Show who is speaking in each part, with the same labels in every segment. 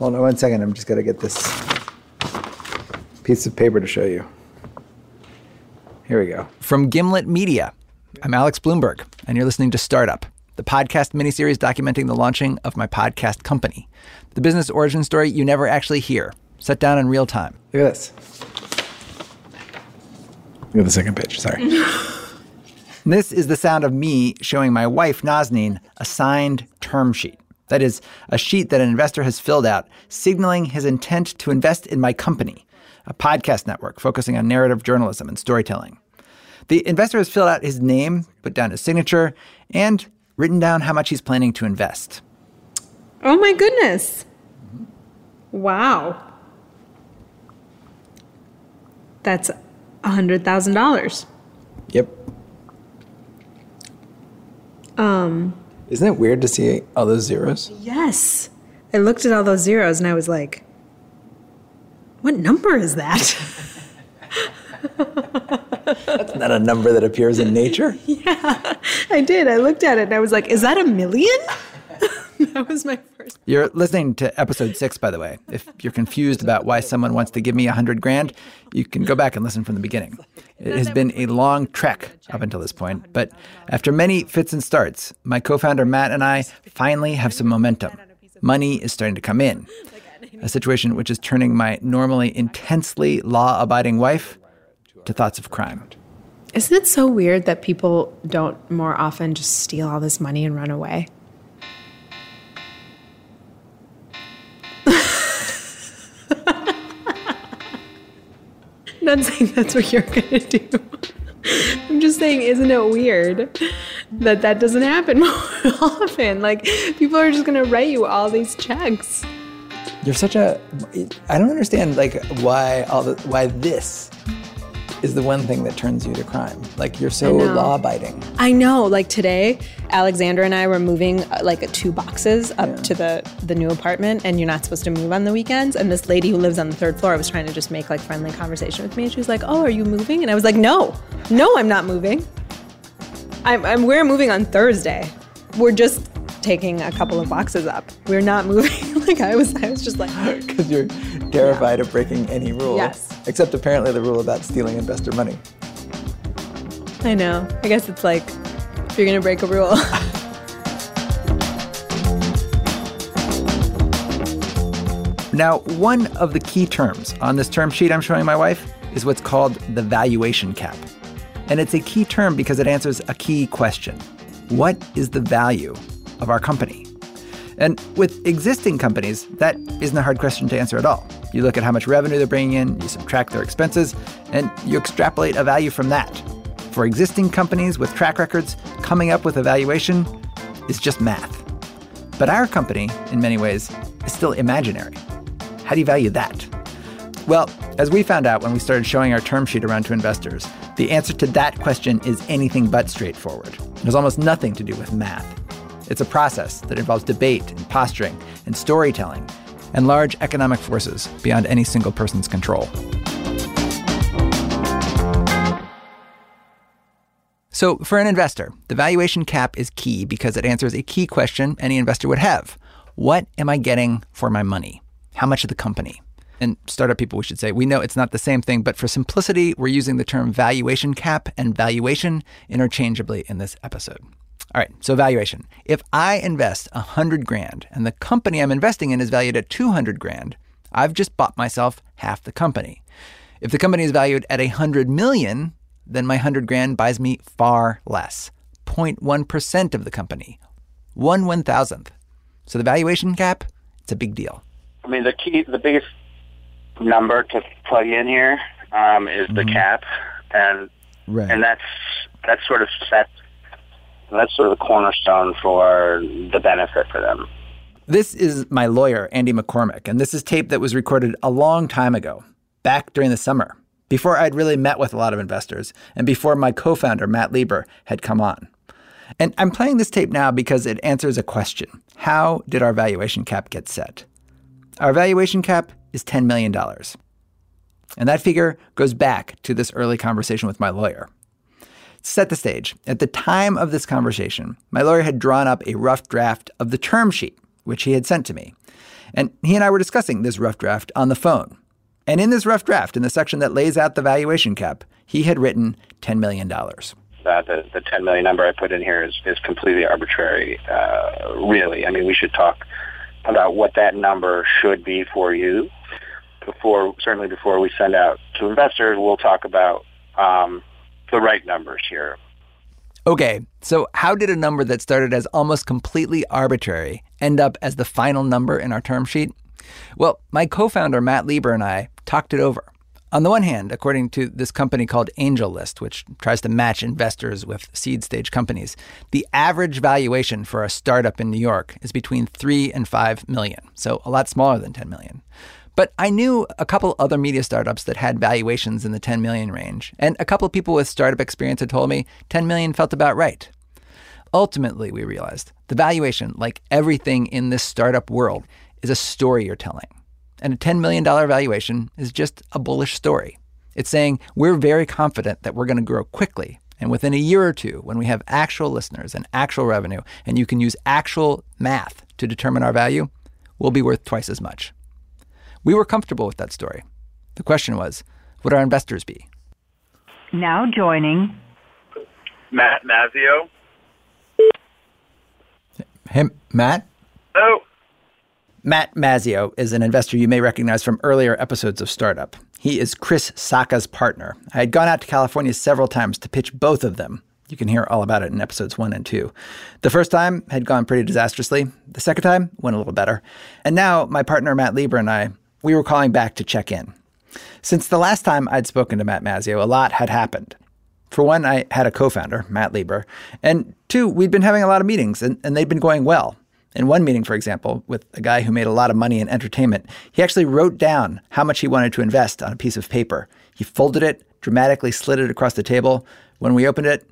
Speaker 1: Hold on one second. I'm just going to get this piece of paper to show you. Here we go.
Speaker 2: From Gimlet Media, I'm Alex Blumberg, and you're listening to Startup, the podcast miniseries documenting the launching of my podcast company, the business origin story you never actually hear, set down in real time.
Speaker 1: Look at this. Look at the second page. Sorry.
Speaker 2: this is the sound of me showing my wife, Nazneen, a signed term sheet. That is, a sheet that an investor has filled out signaling his intent to invest in my company, a podcast network focusing on narrative journalism and storytelling. The investor has filled out his name, put down his signature, and written down how much he's planning to invest.
Speaker 3: Oh my goodness. Wow. That's $100,000.
Speaker 1: Yep.
Speaker 3: Um,
Speaker 1: Isn't it weird to see all those zeros?
Speaker 3: yes. I looked at all those zeros and I was like, what number is that?
Speaker 1: That's not a number that appears in nature.
Speaker 3: yeah, I did. I looked at it and I was like, is that a million? that was my first.
Speaker 2: You're listening to episode six, by the way. If you're confused about why someone wants to give me a hundred grand, you can go back and listen from the beginning. It has been a long trek up until this point, but after many fits and starts, my co-founder Matt and I finally have some momentum. Money is starting to come in. A situation which is turning my normally intensely law-abiding wife to thoughts of crime.
Speaker 3: Isn't it so weird that people don't more often just steal all this money and run away? Not saying that's what you're going to do. I'm just saying, isn't it weird that that doesn't happen more often? Like, people are just going to write you all these checks.
Speaker 1: You're such a. I don't understand like why all the why this is the one thing that turns you to crime. Like you're so law abiding.
Speaker 3: I know. Like today, Alexandra and I were moving uh, like two boxes up
Speaker 1: Yeah.
Speaker 3: to the the new apartment, and you're not supposed to move on the weekends. And this lady who lives on the third floor was trying to just make like friendly conversation with me, and she was like, "Oh, are you moving?" And I was like, "No, no, I'm not moving. I'm, I'm we're moving on Thursday. We're just." taking a couple of boxes up we're not moving like i was i was just like
Speaker 1: Because you're terrified of breaking any rule.
Speaker 3: Yes.
Speaker 1: Except apparently the rule about stealing investor money.
Speaker 3: i know i guess it's like if you're gonna break a rule
Speaker 2: Now, one of the key terms on this term sheet I'm showing my wife is what's called the valuation cap. And it's a key term because it answers a key question What is the value of our company? And with existing companies, that isn't a hard question to answer at all. You look at how much revenue they're bringing in, you subtract their expenses, and you extrapolate a value from that. For existing companies with track records, coming up with a valuation is just math. But our company, in many ways, is still imaginary. How do you value that? Well, as we found out when we started showing our term sheet around to investors, the answer to that question is anything but straightforward. Has almost nothing to do with math. It's a process that involves debate and posturing and storytelling and large economic forces beyond any single person's control. So, for an investor, the valuation cap is key because it answers a key question any investor would have What am I getting for my money? How much of the company? And startup people, we should say, we know it's not the same thing, but for simplicity, we're using the term valuation cap and valuation interchangeably in this episode. All right, so valuation. If I invest a hundred grand and the company I'm investing in is valued at 200 grand, I've just bought myself half the company. If the company is valued at a hundred million, then my hundred grand buys me far less. 0.1% of the company. One one thousandth. So the valuation cap, it's a big deal.
Speaker 4: I mean, the key, the biggest number to plug in here um, is the cap, and
Speaker 2: Right.
Speaker 4: and that's that's sort of set. That's sort of the cornerstone for the benefit for them.
Speaker 2: This is my lawyer, Andy McCormick, and this is tape that was recorded a long time ago, back during the summer, before I'd really met with a lot of investors and before my co founder, Matt Lieber, had come on. And I'm playing this tape now because it answers a question How did our valuation cap get set? Our valuation cap is $10 million. And that figure goes back to this early conversation with my lawyer. Set the stage. At the time of this conversation, my lawyer had drawn up a rough draft of the term sheet which he had sent to me. And he and I were discussing this rough draft on the phone. And in this rough draft, in the section that lays out the valuation cap, he had written $10 million. Uh,
Speaker 4: the, the 10 million number I put in here is, is completely arbitrary, uh, really. I mean, we should talk about what that number should be for you before, certainly before we send out to investors. We'll talk about um, the right numbers here.
Speaker 2: Okay, so how did a number that started as almost completely arbitrary end up as the final number in our term sheet? Well, my co founder, Matt Lieber, and I talked it over. On the one hand, according to this company called AngelList, which tries to match investors with seed stage companies, the average valuation for a startup in New York is between 3 and 5 million, so a lot smaller than 10 million. But I knew a couple other media startups that had valuations in the 10 million range, and a couple people with startup experience had told me 10 million felt about right. Ultimately, we realized the valuation, like everything in this startup world, is a story you're telling. And a $10 million valuation is just a bullish story. It's saying we're very confident that we're going to grow quickly. And within a year or two, when we have actual listeners and actual revenue, and you can use actual math to determine our value, we'll be worth twice as much. We were comfortable with that story. The question was would our investors be?
Speaker 5: Now joining
Speaker 6: Matt Mazzeo.
Speaker 2: Him, Matt?
Speaker 6: Oh.
Speaker 2: Matt Mazzeo is an investor you may recognize from earlier episodes of Startup. He is Chris Sacca's partner. I had gone out to California several times to pitch both of them. You can hear all about it in episodes one and two. The first time had gone pretty disastrously. The second time went a little better. And now my partner Matt Lieber and I, we were calling back to check in. Since the last time I'd spoken to Matt Mazzeo, a lot had happened. For one, I had a co founder, Matt Lieber. And two, we'd been having a lot of meetings, and, and they'd been going well. In one meeting, for example, with a guy who made a lot of money in entertainment, he actually wrote down how much he wanted to invest on a piece of paper. He folded it, dramatically slid it across the table. When we opened it,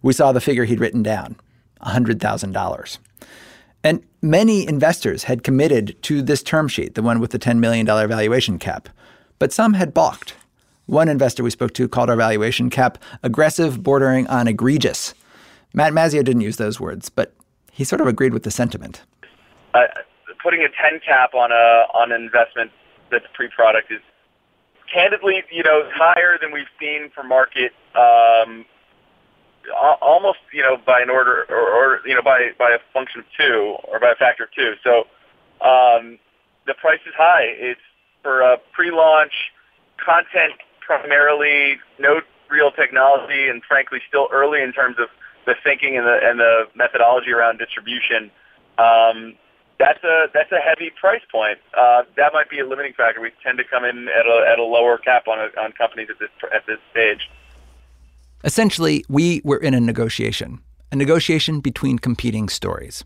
Speaker 2: we saw the figure he'd written down $100,000. And many investors had committed to this term sheet, the one with the $10 million valuation cap, but some had balked. One investor we spoke to called our valuation cap aggressive, bordering on egregious. Matt Mazzeo didn't use those words, but he sort of agreed with the sentiment.
Speaker 6: Uh, putting a 10 cap on a on an investment that's pre-product is candidly, you know, higher than we've seen for market um, almost, you know, by an order or, or, you know, by by a function of two or by a factor of two. So um, the price is high. It's for a pre-launch content primarily, no real technology, and frankly, still early in terms of the thinking and the and the methodology around distribution. Um, that's a that's a heavy price point. Uh, that might be a limiting factor. We tend to come in at a at a lower cap on a, on companies at this at this stage.
Speaker 2: Essentially, we were in a negotiation, a negotiation between competing stories.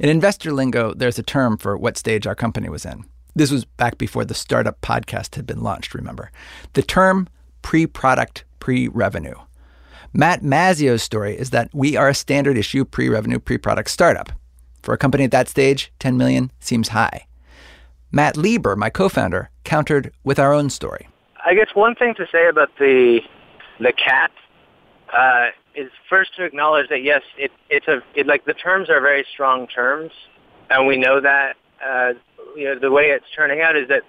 Speaker 2: In investor lingo, there's a term for what stage our company was in. This was back before the startup podcast had been launched, remember. The term pre product, pre revenue. Matt Mazzeo's story is that we are a standard issue pre revenue, pre product startup. For a company at that stage, 10 million seems high. Matt Lieber, my co founder, countered with our own story.
Speaker 7: I guess one thing to say about the the cap uh, is first to acknowledge that yes, it, it's a it, like the terms are very strong terms, and we know that. Uh, you know, the way it's turning out is that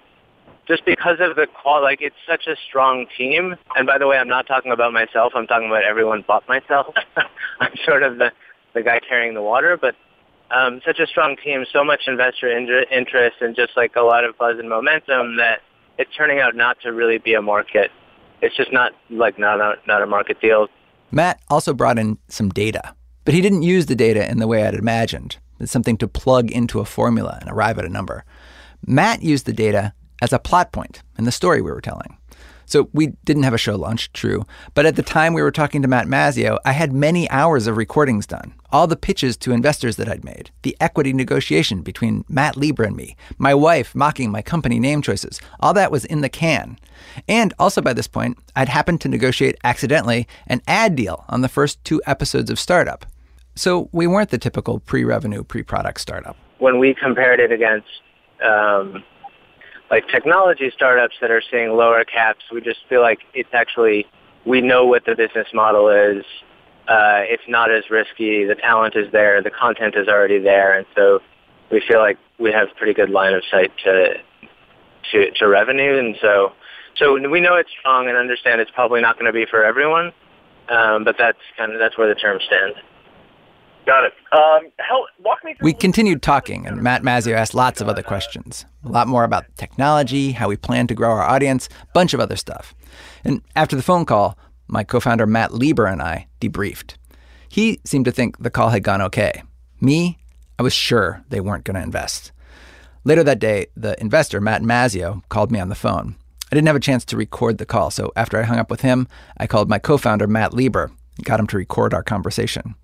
Speaker 7: just because of the qual, like it's such a strong team. And by the way, I'm not talking about myself. I'm talking about everyone but myself. I'm sort of the the guy carrying the water, but um, such a strong team, so much investor interest, and just like a lot of buzz and momentum that it's turning out not to really be a market. It's just not like not a, not a market deal.
Speaker 2: Matt also brought in some data, but he didn't use the data in the way I'd imagined. It's something to plug into a formula and arrive at a number. Matt used the data as a plot point in the story we were telling. So we didn't have a show launch, true, but at the time we were talking to Matt Mazzeo, I had many hours of recordings done. All the pitches to investors that I'd made, the equity negotiation between Matt Lieber and me, my wife mocking my company name choices, all that was in the can. And also by this point, I'd happened to negotiate accidentally an ad deal on the first two episodes of Startup. So we weren't the typical pre-revenue, pre-product startup.
Speaker 7: When we compared it against um, like technology startups that are seeing lower caps, we just feel like it's actually we know what the business model is. Uh, it's not as risky. The talent is there. The content is already there, and so we feel like we have pretty good line of sight to to, to revenue, and so so we know it's strong and understand it's probably not going to be for everyone, um, but that's kind of that's where the term stands.
Speaker 6: Got it. Um, walk me through.
Speaker 2: We continued talking, and Matt Mazzeo asked lots of other questions. A lot more about technology, how we plan to grow our audience, a bunch of other stuff. And after the phone call, my co founder Matt Lieber and I debriefed. He seemed to think the call had gone okay. Me, I was sure they weren't going to invest. Later that day, the investor, Matt Mazzeo, called me on the phone. I didn't have a chance to record the call, so after I hung up with him, I called my co founder, Matt Lieber, and got him to record our conversation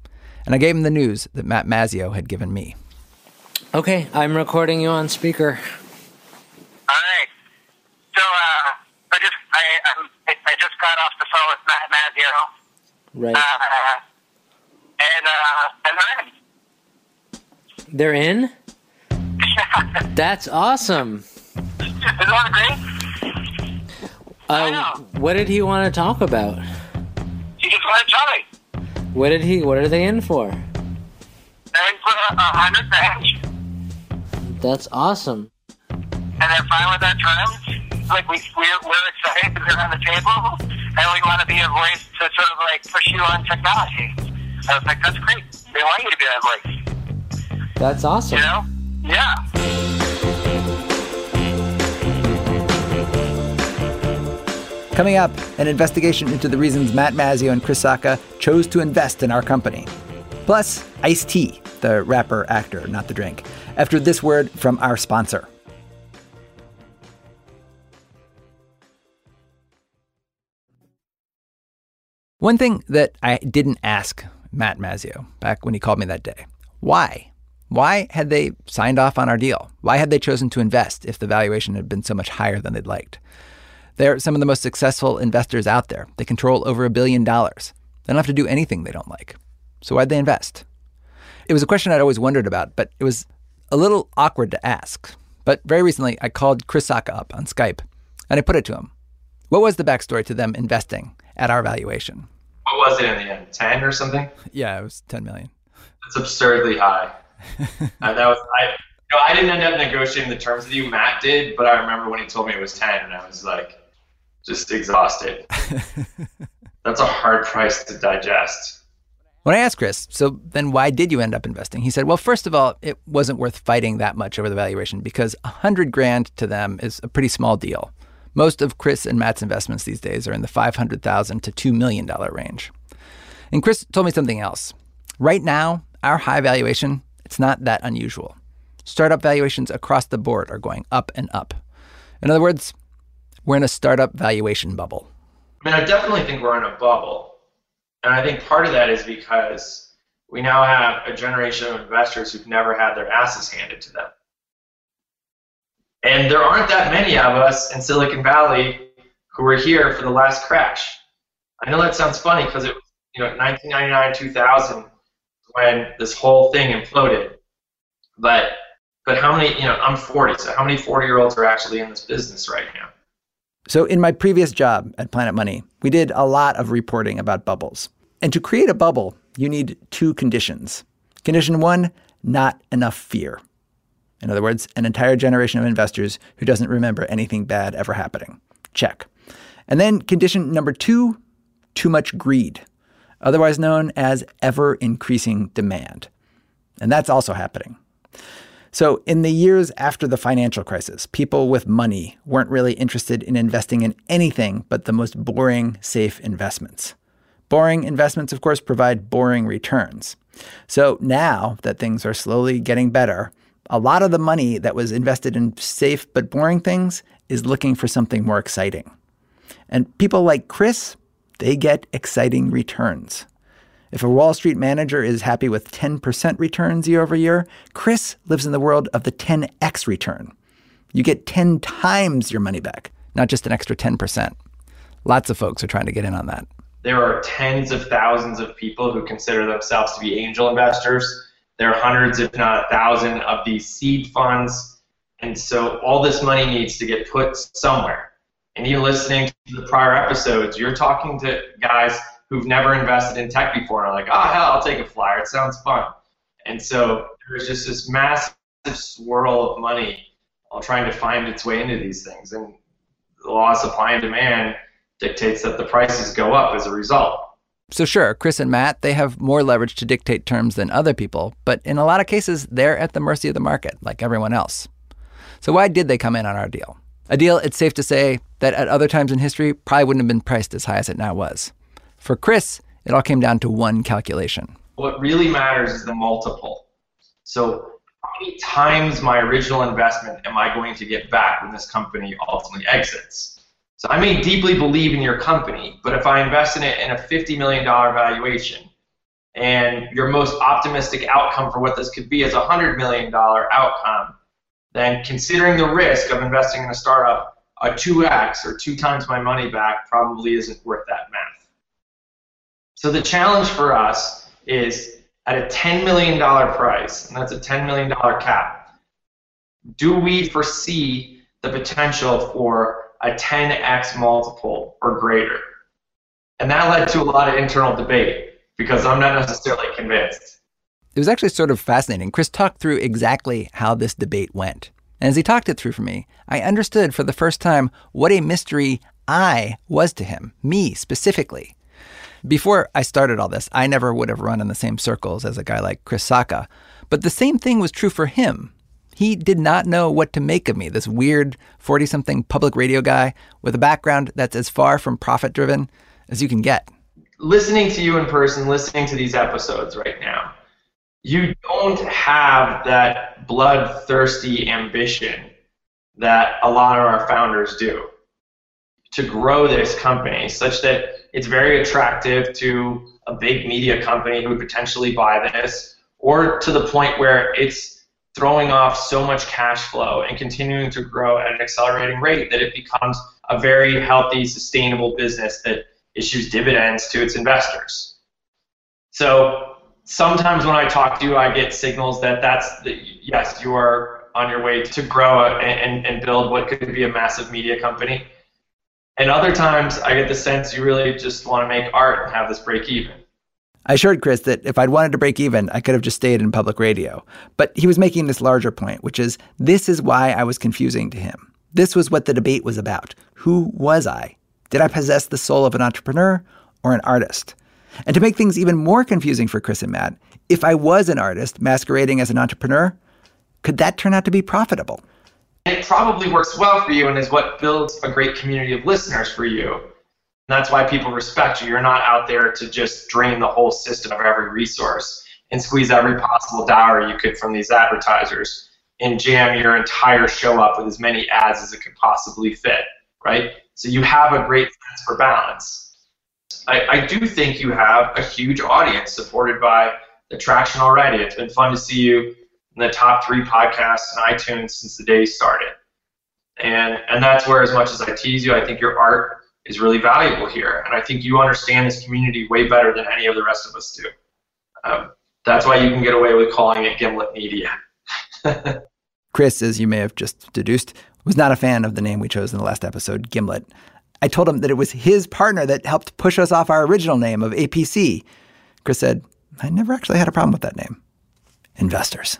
Speaker 2: and I gave him the news that Matt Mazzeo had given me.
Speaker 8: Okay, I'm recording you on speaker.
Speaker 9: All right. So uh, I just I, I I just got off the phone with Matt Mazzeo.
Speaker 8: Right.
Speaker 9: Uh, and uh, and
Speaker 8: they're in. They're in. That's awesome.
Speaker 9: Is that great?
Speaker 8: Uh, what did he want to talk about?
Speaker 9: He just wanted to tell me.
Speaker 8: What did he? What are they in for?
Speaker 9: They're in for uh, a hundred grand.
Speaker 8: That's awesome.
Speaker 9: And they're fine with that terms. Like we we're, we're excited because they're on the table, and we want to be a voice to sort of like push you on technology. I was like, that's great. They want you to be that voice.
Speaker 8: That's awesome.
Speaker 9: You know? Yeah.
Speaker 2: Coming up, an investigation into the reasons Matt Mazzeo and Chris Sacca chose to invest in our company. Plus, Ice T, the rapper actor, not the drink, after this word from our sponsor. One thing that I didn't ask Matt Mazzeo back when he called me that day why? Why had they signed off on our deal? Why had they chosen to invest if the valuation had been so much higher than they'd liked? They're some of the most successful investors out there. They control over a billion dollars. They don't have to do anything they don't like. So why'd they invest? It was a question I'd always wondered about, but it was a little awkward to ask. But very recently, I called Chris Sacca up on Skype and I put it to him. What was the backstory to them investing at our valuation?
Speaker 10: What was it in the end? 10 or something?
Speaker 2: Yeah, it was 10 million.
Speaker 10: That's absurdly high. and that was, I, you know, I didn't end up negotiating the terms with you. Matt did, but I remember when he told me it was 10 and I was like, just exhausted. That's a hard price to digest.
Speaker 2: When I asked Chris, so then why did you end up investing? He said, well, first of all, it wasn't worth fighting that much over the valuation because a hundred grand to them is a pretty small deal. Most of Chris and Matt's investments these days are in the five hundred thousand to two million dollar range. And Chris told me something else. Right now, our high valuation, it's not that unusual. Startup valuations across the board are going up and up. In other words, we're in a startup valuation bubble.
Speaker 10: I mean, I definitely think we're in a bubble. And I think part of that is because we now have a generation of investors who've never had their asses handed to them. And there aren't that many of us in Silicon Valley who were here for the last crash. I know that sounds funny because it was, you know, 1999, 2000 when this whole thing imploded. But but how many, you know, I'm 40, so how many 40 year olds are actually in this business right now?
Speaker 2: So, in my previous job at Planet Money, we did a lot of reporting about bubbles. And to create a bubble, you need two conditions. Condition one, not enough fear. In other words, an entire generation of investors who doesn't remember anything bad ever happening. Check. And then condition number two, too much greed, otherwise known as ever increasing demand. And that's also happening. So, in the years after the financial crisis, people with money weren't really interested in investing in anything but the most boring, safe investments. Boring investments, of course, provide boring returns. So, now that things are slowly getting better, a lot of the money that was invested in safe but boring things is looking for something more exciting. And people like Chris, they get exciting returns. If a Wall Street manager is happy with 10% returns year over year, Chris lives in the world of the 10x return. You get 10 times your money back, not just an extra 10%. Lots of folks are trying to get in on that.
Speaker 10: There are tens of thousands of people who consider themselves to be angel investors. There are hundreds, if not a thousand, of these seed funds. And so all this money needs to get put somewhere. And even listening to the prior episodes, you're talking to guys who've never invested in tech before and are like, oh, hell, I'll take a flyer. It sounds fun. And so there's just this massive swirl of money all trying to find its way into these things. And the law of supply and demand dictates that the prices go up as a result.
Speaker 2: So, sure, Chris and Matt, they have more leverage to dictate terms than other people, but in a lot of cases, they're at the mercy of the market, like everyone else. So, why did they come in on our deal? A deal, it's safe to say, that at other times in history probably wouldn't have been priced as high as it now was. For Chris, it all came down to one calculation.
Speaker 10: What really matters is the multiple. So, how many times my original investment am I going to get back when this company ultimately exits? So I may deeply believe in your company, but if I invest in it in a $50 million valuation, and your most optimistic outcome for what this could be is a $100 million outcome, then considering the risk of investing in a startup, a 2x or two times my money back probably isn't worth that math. So the challenge for us is at a $10 million price, and that's a $10 million cap, do we foresee the potential for a 10x multiple or greater. And that led to a lot of internal debate because I'm not necessarily convinced.
Speaker 2: It was actually sort of fascinating. Chris talked through exactly how this debate went. And as he talked it through for me, I understood for the first time what a mystery I was to him, me specifically. Before I started all this, I never would have run in the same circles as a guy like Chris Sacca. But the same thing was true for him. He did not know what to make of me, this weird 40 something public radio guy with a background that's as far from profit driven as you can get.
Speaker 10: Listening to you in person, listening to these episodes right now, you don't have that bloodthirsty ambition that a lot of our founders do to grow this company such that it's very attractive to a big media company who would potentially buy this or to the point where it's throwing off so much cash flow and continuing to grow at an accelerating rate that it becomes a very healthy, sustainable business that issues dividends to its investors. So sometimes when I talk to you, I get signals that that's the, yes, you are on your way to grow and, and build what could be a massive media company. And other times I get the sense you really just want to make art and have this break even.
Speaker 2: I assured Chris that if I'd wanted to break even, I could have just stayed in public radio. But he was making this larger point, which is this is why I was confusing to him. This was what the debate was about. Who was I? Did I possess the soul of an entrepreneur or an artist? And to make things even more confusing for Chris and Matt, if I was an artist masquerading as an entrepreneur, could that turn out to be profitable?
Speaker 10: It probably works well for you and is what builds a great community of listeners for you that's why people respect you. You're not out there to just drain the whole system of every resource and squeeze every possible dollar you could from these advertisers and jam your entire show up with as many ads as it could possibly fit, right? So you have a great sense for balance. I, I do think you have a huge audience supported by the traction already. It's been fun to see you in the top three podcasts on iTunes since the day started. And, and that's where, as much as I tease you, I think your art is really valuable here. And I think you understand this community way better than any of the rest of us do. Um, that's why you can get away with calling it Gimlet Media.
Speaker 2: Chris, as you may have just deduced, was not a fan of the name we chose in the last episode, Gimlet. I told him that it was his partner that helped push us off our original name of APC. Chris said, I never actually had a problem with that name. Investors.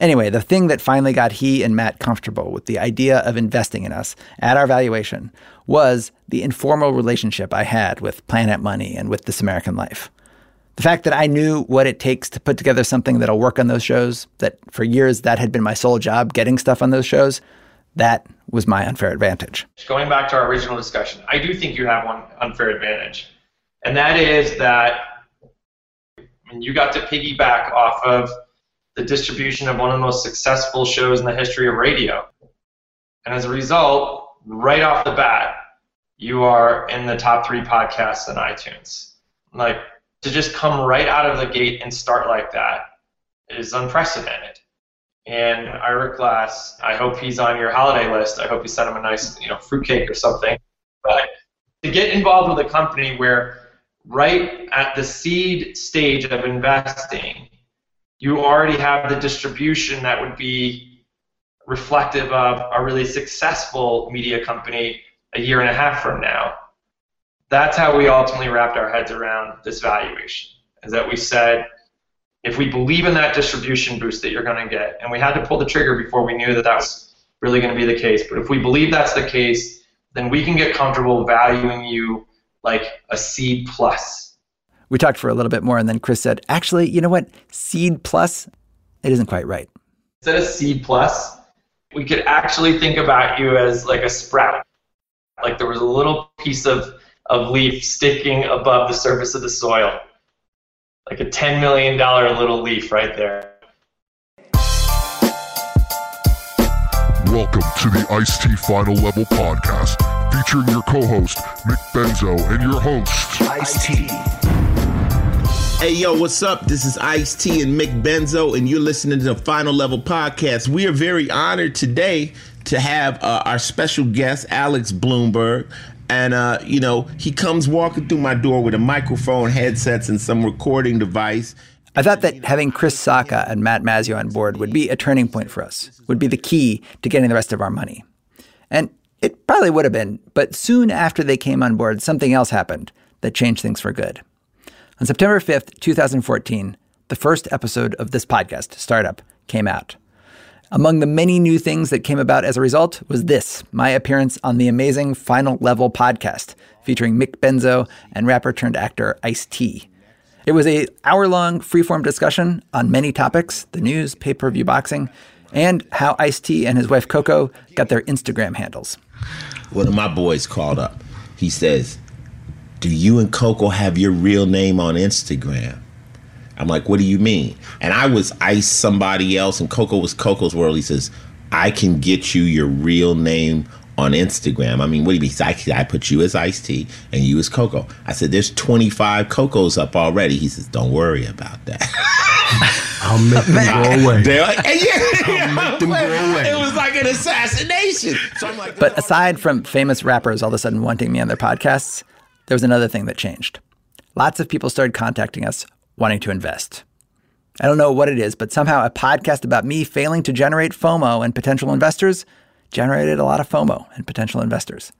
Speaker 2: Anyway, the thing that finally got he and Matt comfortable with the idea of investing in us at our valuation was the informal relationship I had with Planet Money and with This American Life. The fact that I knew what it takes to put together something that'll work on those shows, that for years that had been my sole job, getting stuff on those shows, that was my unfair advantage.
Speaker 10: Going back to our original discussion, I do think you have one unfair advantage. And that is that I mean, you got to piggyback off of the distribution of one of the most successful shows in the history of radio. And as a result, right off the bat, you are in the top three podcasts on iTunes. Like, to just come right out of the gate and start like that is unprecedented. And Ira Glass, I hope he's on your holiday list. I hope you sent him a nice, you know, fruitcake or something. But to get involved with a company where right at the seed stage of investing, you already have the distribution that would be reflective of a really successful media company a year and a half from now. That's how we ultimately wrapped our heads around this valuation. Is that we said if we believe in that distribution boost that you're going to get, and we had to pull the trigger before we knew that that was really going to be the case, but if we believe that's the case, then we can get comfortable valuing you like a seed plus.
Speaker 2: We talked for a little bit more, and then Chris said, actually, you know what? Seed plus, it isn't quite right.
Speaker 10: Instead of seed plus, we could actually think about you as like a sprout. Like there was a little piece of, of leaf sticking above the surface of the soil. Like a $10 million little leaf right there.
Speaker 11: Welcome to the Ice T Final Level Podcast, featuring your co-host Mick Benzo and your host Ice T.
Speaker 12: Hey yo, what's up? This is Ice T and Mick Benzo, and you're listening to the Final Level Podcast. We are very honored today to have uh, our special guest, Alex Blumberg. And, uh, you know, he comes walking through my door with a microphone, headsets, and some recording device.
Speaker 2: I thought that having Chris Sacca and Matt Mazzeo on board would be a turning point for us, would be the key to getting the rest of our money. And it probably would have been, but soon after they came on board, something else happened that changed things for good. On September 5th, 2014, the first episode of this podcast, Startup, came out. Among the many new things that came about as a result was this my appearance on the amazing Final Level podcast, featuring Mick Benzo and rapper turned actor Ice T. It was a hour-long freeform discussion on many topics: the news, pay-per-view boxing, and how Ice T and his wife Coco got their Instagram handles.
Speaker 12: One of my boys called up. He says, "Do you and Coco have your real name on Instagram?" I'm like, "What do you mean?" And I was Ice somebody else, and Coco was Coco's World. He says, "I can get you your real name." On Instagram, I mean, what do you mean? I, I put you as Ice T and you as Coco. I said, "There's 25 Cocos up already." He says, "Don't worry about that."
Speaker 13: I'll make them go away.
Speaker 12: They're like, "Hey, yeah,
Speaker 13: I'll make them go away.
Speaker 12: It was like an assassination. So I'm like,
Speaker 2: But oh. aside from famous rappers all of a sudden wanting me on their podcasts, there was another thing that changed. Lots of people started contacting us wanting to invest. I don't know what it is, but somehow a podcast about me failing to generate FOMO and potential investors generated a lot of FOMO and potential investors.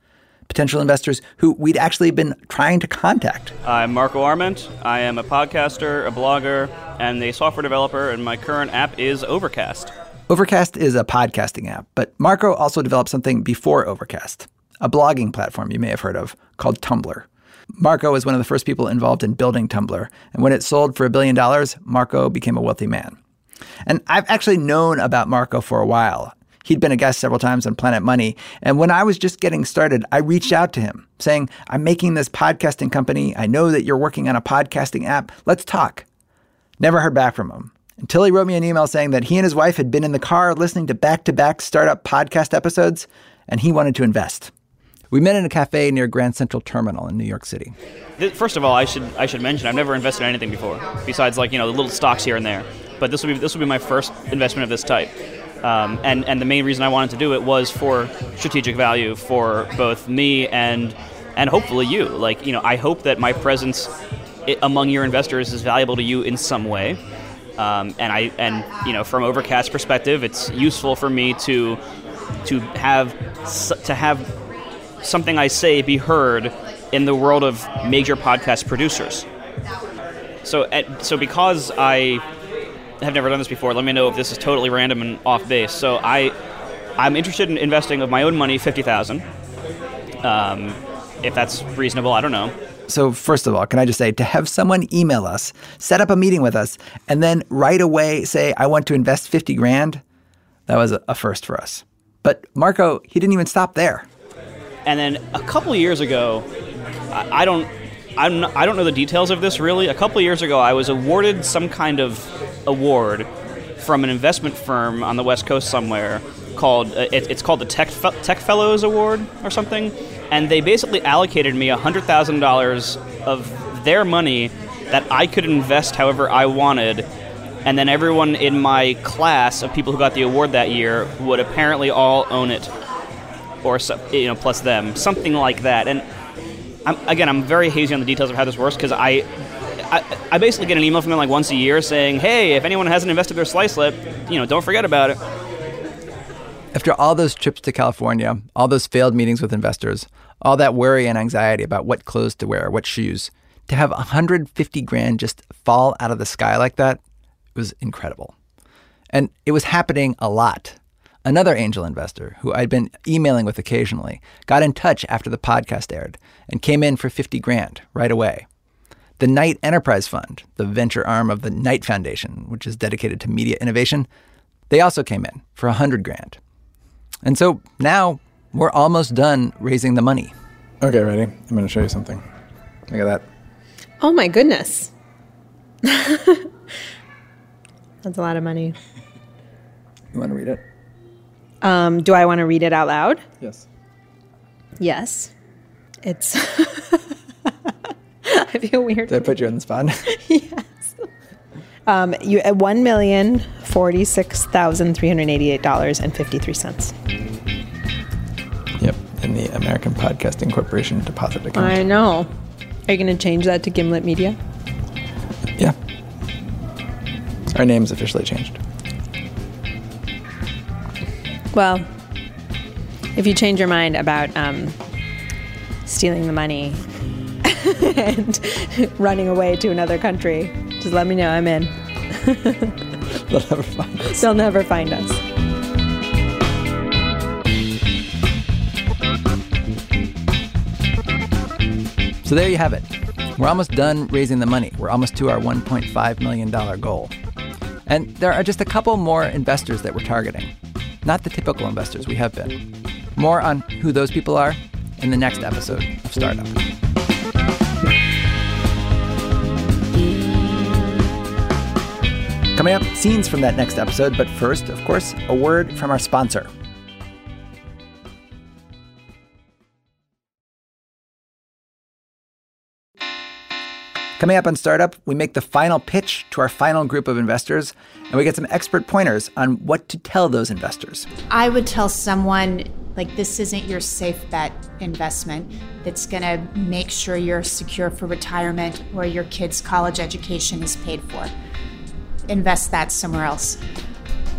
Speaker 2: Potential investors who we'd actually been trying to contact.
Speaker 14: I'm Marco Arment. I am a podcaster, a blogger, and a software developer, and my current app is Overcast.
Speaker 2: Overcast is a podcasting app, but Marco also developed something before Overcast, a blogging platform you may have heard of called Tumblr. Marco was one of the first people involved in building Tumblr, and when it sold for a billion dollars, Marco became a wealthy man. And I've actually known about Marco for a while. He'd been a guest several times on Planet Money, and when I was just getting started, I reached out to him saying, I'm making this podcasting company. I know that you're working on a podcasting app. Let's talk. Never heard back from him until he wrote me an email saying that he and his wife had been in the car listening to back to back startup podcast episodes and he wanted to invest. We met in a cafe near Grand Central Terminal in New York City.
Speaker 14: First of all, I should I should mention I've never invested in anything before, besides like you know the little stocks here and there. But this will be this will be my first investment of this type. Um, and and the main reason I wanted to do it was for strategic value for both me and and hopefully you. Like you know, I hope that my presence among your investors is valuable to you in some way. Um, and I and you know from Overcast perspective, it's useful for me to to have to have something I say be heard in the world of major podcast producers. So, at, so because I have never done this before, let me know if this is totally random and off base. So, I I'm interested in investing of my own money, fifty thousand. Um, if that's reasonable, I don't know.
Speaker 2: So, first of all, can I just say to have someone email us, set up a meeting with us, and then right away say, I want to invest 50 grand, that was a, a first for us. But Marco, he didn't even stop there.
Speaker 14: And then a couple years ago, I, don't, I'm I don't know the details of this really. A couple years ago, I was awarded some kind of award from an investment firm on the West Coast somewhere called uh, it, it's called the Tech Fe- Tech Fellows Award or something, and they basically allocated me hundred thousand dollars of their money that I could invest however I wanted. And then everyone in my class of people who got the award that year would apparently all own it or you know, plus them, something like that. And I'm, again, I'm very hazy on the details of how this works because I, I, I basically get an email from them like once a year saying, "Hey, if anyone hasn't invested their slice slip, you know, don't forget about it."
Speaker 2: After all those trips to California, all those failed meetings with investors, all that worry and anxiety about what clothes to wear, what shoes, to have 150 grand just fall out of the sky like that, was incredible. And it was happening a lot. Another angel investor who I'd been emailing with occasionally got in touch after the podcast aired and came in for 50 grand right away. The Knight Enterprise Fund, the venture arm of the Knight Foundation, which is dedicated to media innovation, they also came in for 100 grand. And so now we're almost done raising the money.
Speaker 1: Okay, ready? I'm going to show you something. Look at that.
Speaker 3: Oh my goodness. That's a lot of money.
Speaker 1: You want to read it?
Speaker 3: Um, do I want to read it out loud?
Speaker 1: Yes.
Speaker 3: Yes. It's. I feel weird.
Speaker 1: Did I put you on the spot?
Speaker 3: Um, you at one million forty six thousand three hundred eighty eight dollars and fifty three cents.
Speaker 1: yep. In the American Podcasting Corporation deposit account.
Speaker 3: I know. Are you going to change that to Gimlet Media?
Speaker 1: Yeah. Our name's officially changed.
Speaker 3: Well, if you change your mind about um, stealing the money and running away to another country, just let me know. I'm in.
Speaker 1: They'll never find us.
Speaker 3: They'll never find us.
Speaker 2: So there you have it. We're almost done raising the money. We're almost to our $1.5 million goal. And there are just a couple more investors that we're targeting. Not the typical investors we have been. More on who those people are in the next episode of Startup. Coming up, scenes from that next episode, but first, of course, a word from our sponsor. Coming up on Startup, we make the final pitch to our final group of investors, and we get some expert pointers on what to tell those investors.
Speaker 15: I would tell someone like this isn't your safe bet investment that's going to make sure you're secure for retirement or your kid's college education is paid for. Invest that somewhere else.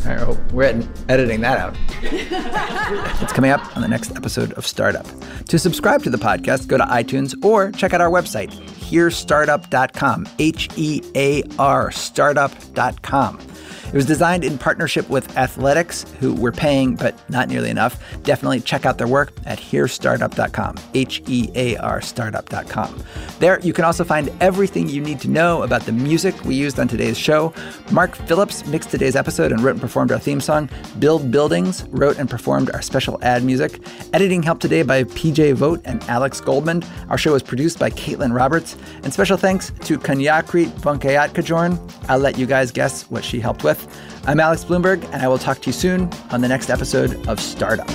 Speaker 2: All right, well, we're ed- editing that out. it's coming up on the next episode of Startup. To subscribe to the podcast, go to iTunes or check out our website, hearstartup.com, H E A R, startup.com. It was designed in partnership with Athletics, who we're paying, but not nearly enough. Definitely check out their work at hearstartup.com, H E A R startup.com. There, you can also find everything you need to know about the music we used on today's show. Mark Phillips mixed today's episode and wrote and performed our theme song. Build Buildings wrote and performed our special ad music. Editing help today by PJ Vogt and Alex Goldman. Our show was produced by Kaitlin Roberts. And special thanks to Kanyakrit Vongkiatkajorn. I'll let you guys guess what she helped with. I'm Alex Blumberg, and I will talk to you soon on the next episode of Startup.